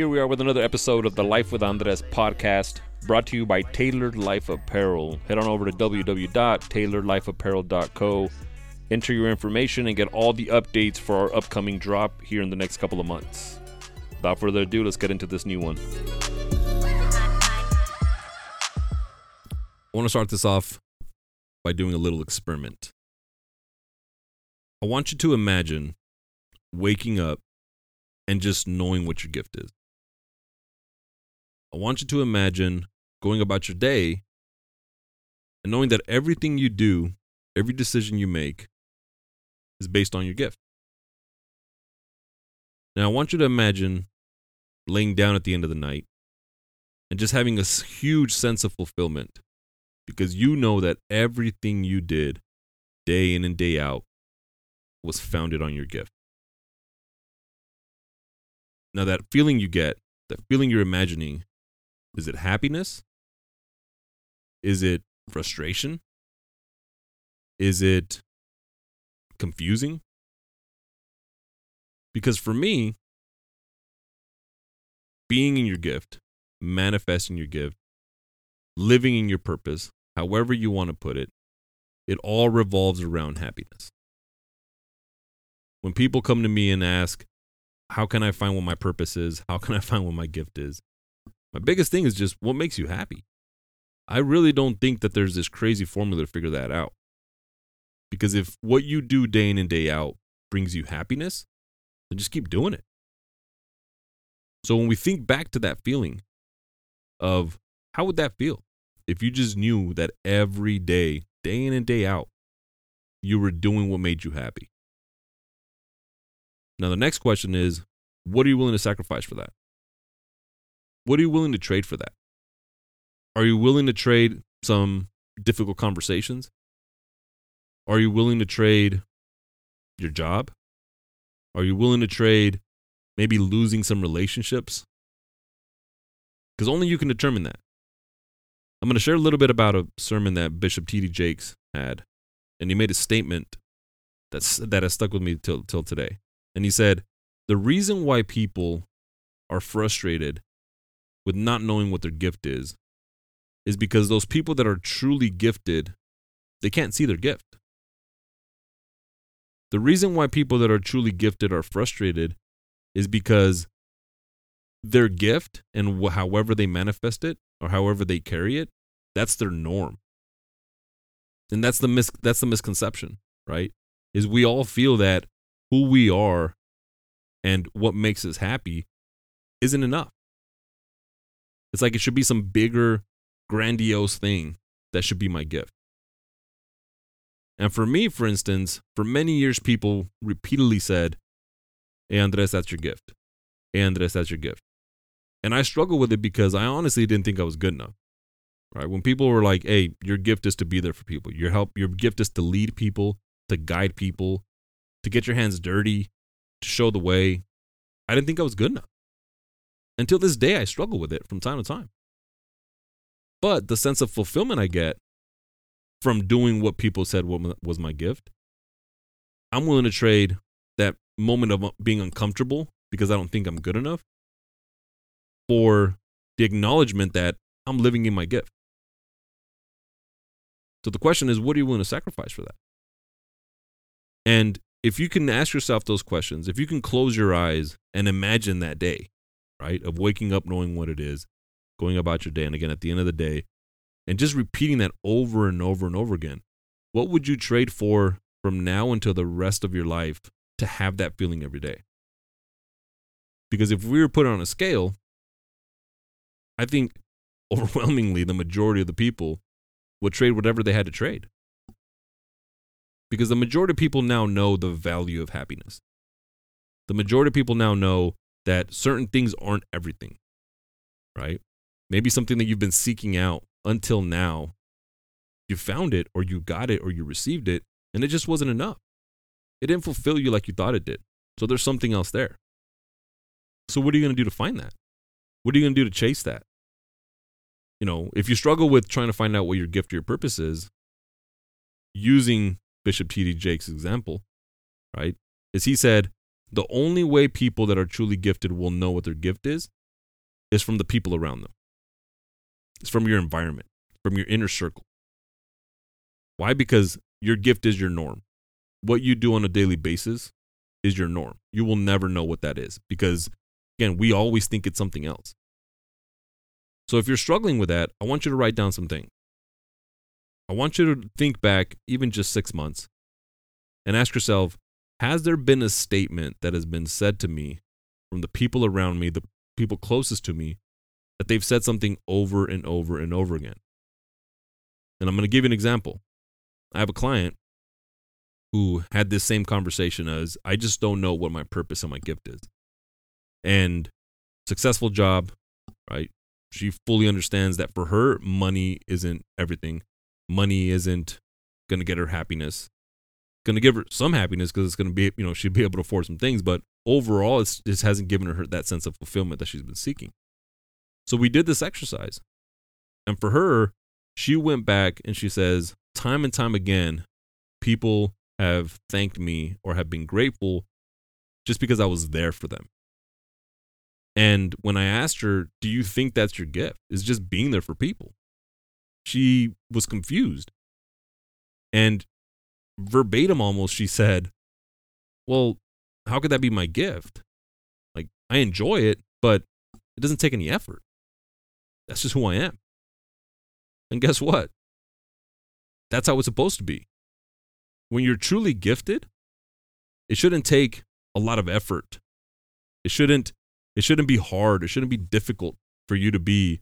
Here we are with another episode of the Life with Andres podcast, brought to you by Tailored Life Apparel. Head on over to www.tailoredlifeapparel.co, enter your information, and get all the updates for our upcoming drop here in the next couple of months. Without further ado, let's get into this new one. I want to start this off by doing a little experiment. I want you to imagine waking up and just knowing what your gift is. I want you to imagine going about your day and knowing that everything you do, every decision you make, is based on your gift. Now, I want you to imagine laying down at the end of the night and just having a huge sense of fulfillment because you know that everything you did day in and day out was founded on your gift. Now, that feeling you get, that feeling you're imagining, is it happiness? Is it frustration? Is it confusing? Because for me, being in your gift, manifesting your gift, living in your purpose, however you want to put it, it all revolves around happiness. When people come to me and ask, How can I find what my purpose is? How can I find what my gift is? My biggest thing is just what makes you happy. I really don't think that there's this crazy formula to figure that out. Because if what you do day in and day out brings you happiness, then just keep doing it. So when we think back to that feeling of how would that feel if you just knew that every day, day in and day out, you were doing what made you happy? Now, the next question is what are you willing to sacrifice for that? What are you willing to trade for that? Are you willing to trade some difficult conversations? Are you willing to trade your job? Are you willing to trade maybe losing some relationships? Because only you can determine that. I'm going to share a little bit about a sermon that Bishop T.D. Jakes had, and he made a statement that's, that has stuck with me till, till today. And he said, The reason why people are frustrated with not knowing what their gift is is because those people that are truly gifted they can't see their gift. The reason why people that are truly gifted are frustrated is because their gift and wh- however they manifest it or however they carry it that's their norm. And that's the mis- that's the misconception right? Is we all feel that who we are and what makes us happy isn't enough it's like it should be some bigger, grandiose thing that should be my gift. And for me, for instance, for many years, people repeatedly said, Hey, Andres, that's your gift. Hey, Andres, that's your gift. And I struggle with it because I honestly didn't think I was good enough. Right? When people were like, Hey, your gift is to be there for people. Your help, your gift is to lead people, to guide people, to get your hands dirty, to show the way. I didn't think I was good enough. Until this day, I struggle with it from time to time. But the sense of fulfillment I get from doing what people said was my gift, I'm willing to trade that moment of uh, being uncomfortable because I don't think I'm good enough for the acknowledgement that I'm living in my gift. So the question is, what are you willing to sacrifice for that? And if you can ask yourself those questions, if you can close your eyes and imagine that day, right? Of waking up knowing what it is, going about your day, and again, at the end of the day, and just repeating that over and over and over again. What would you trade for from now until the rest of your life to have that feeling every day? Because if we were put on a scale, I think overwhelmingly the majority of the people would trade whatever they had to trade. Because the majority of people now know the value of happiness. The majority of people now know that certain things aren't everything, right? Maybe something that you've been seeking out until now, you found it or you got it or you received it, and it just wasn't enough. It didn't fulfill you like you thought it did. So there's something else there. So what are you going to do to find that? What are you going to do to chase that? You know, if you struggle with trying to find out what your gift or your purpose is, using Bishop T.D. Jakes' example, right, is he said, the only way people that are truly gifted will know what their gift is is from the people around them. It's from your environment, from your inner circle. Why? Because your gift is your norm. What you do on a daily basis is your norm. You will never know what that is because, again, we always think it's something else. So if you're struggling with that, I want you to write down some things. I want you to think back even just six months and ask yourself Has there been a statement that has been said to me from the people around me, the people closest to me, that they've said something over and over and over again? And I'm going to give you an example. I have a client who had this same conversation as I just don't know what my purpose and my gift is. And successful job, right? She fully understands that for her, money isn't everything. Money isn't going to get her happiness. Going to give her some happiness because it's going to be, you know, she'll be able to afford some things. But overall, it just hasn't given her that sense of fulfillment that she's been seeking. So we did this exercise. And for her, she went back and she says, time and time again, people have thanked me or have been grateful just because I was there for them. And when I asked her, Do you think that's your gift? Is just being there for people. She was confused. And verbatim almost, she said, Well, how could that be my gift? Like, I enjoy it, but it doesn't take any effort. That's just who I am. And guess what? That's how it's supposed to be when you're truly gifted, it shouldn't take a lot of effort. It shouldn't it shouldn't be hard. It shouldn't be difficult for you to be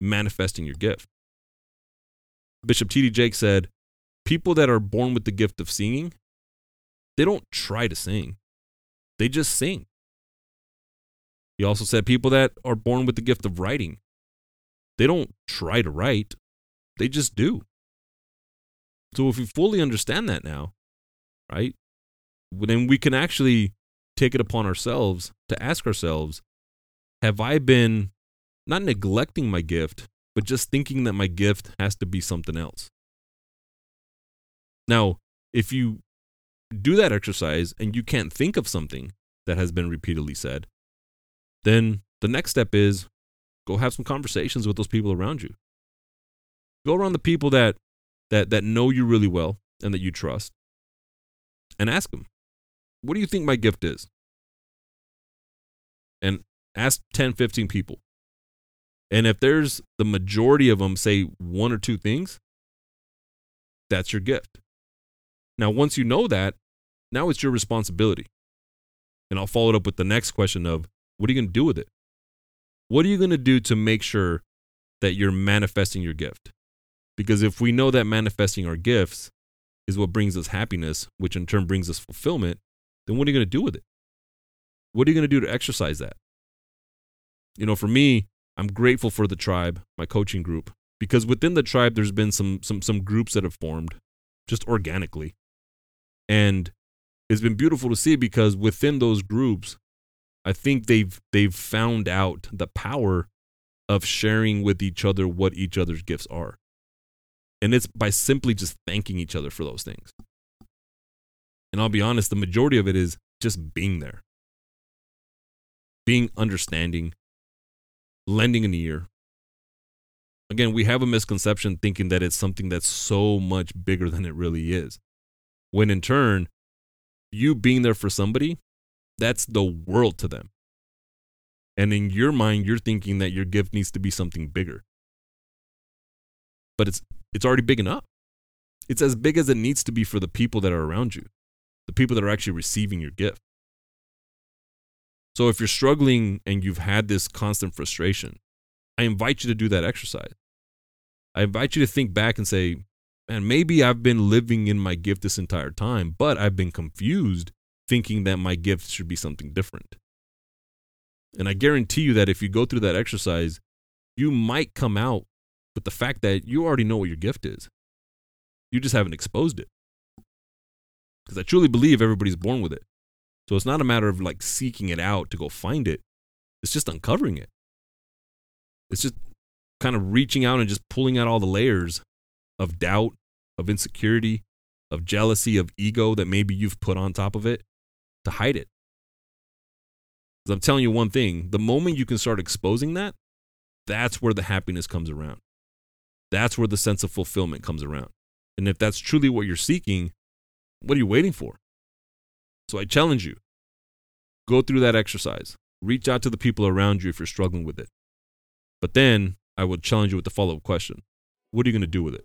manifesting your gift. Bishop T.D. Jake said, people that are born with the gift of singing, they don't try to sing. They just sing. He also said people that are born with the gift of writing, they don't try to write. They just do. So if we fully understand that now, right, then we can actually take it upon ourselves to ask ourselves, have I been not neglecting my gift, but just thinking that my gift has to be something else? Now, if you do that exercise and you can't think of something that has been repeatedly said, then the next step is go have some conversations with those people around you. Go around the people that that that know you really well and that you trust and ask them what do you think my gift is? And ask 10 15 people. And if there's the majority of them say one or two things that's your gift now once you know that now it's your responsibility and i'll follow it up with the next question of what are you going to do with it what are you going to do to make sure that you're manifesting your gift because if we know that manifesting our gifts is what brings us happiness, which in turn brings us fulfillment, then what are you going to do with it? What are you going to do to exercise that? You know, for me, I'm grateful for the tribe, my coaching group, because within the tribe there's been some some some groups that have formed just organically. And it's been beautiful to see because within those groups, I think they've they've found out the power of sharing with each other what each other's gifts are. And it's by simply just thanking each other for those things. And I'll be honest, the majority of it is just being there, being understanding, lending an ear. Again, we have a misconception thinking that it's something that's so much bigger than it really is. When in turn, you being there for somebody, that's the world to them. And in your mind, you're thinking that your gift needs to be something bigger. But it's it's already big enough. It's as big as it needs to be for the people that are around you, the people that are actually receiving your gift. So if you're struggling and you've had this constant frustration, I invite you to do that exercise. I invite you to think back and say, man, maybe I've been living in my gift this entire time, but I've been confused thinking that my gift should be something different. And I guarantee you that if you go through that exercise, you might come out with the fact that you already know what your gift is, you just haven't exposed it. Because I truly believe everybody's born with it. So it's not a matter of like seeking it out to go find it, it's just uncovering it. It's just kind of reaching out and just pulling out all the layers of doubt, of insecurity, of jealousy, of ego that maybe you've put on top of it to hide it. Because I'm telling you one thing the moment you can start exposing that, that's where the happiness comes around. That's where the sense of fulfillment comes around. And if that's truly what you're seeking, what are you waiting for? So I challenge you go through that exercise. Reach out to the people around you if you're struggling with it. But then I would challenge you with the follow up question What are you going to do with it?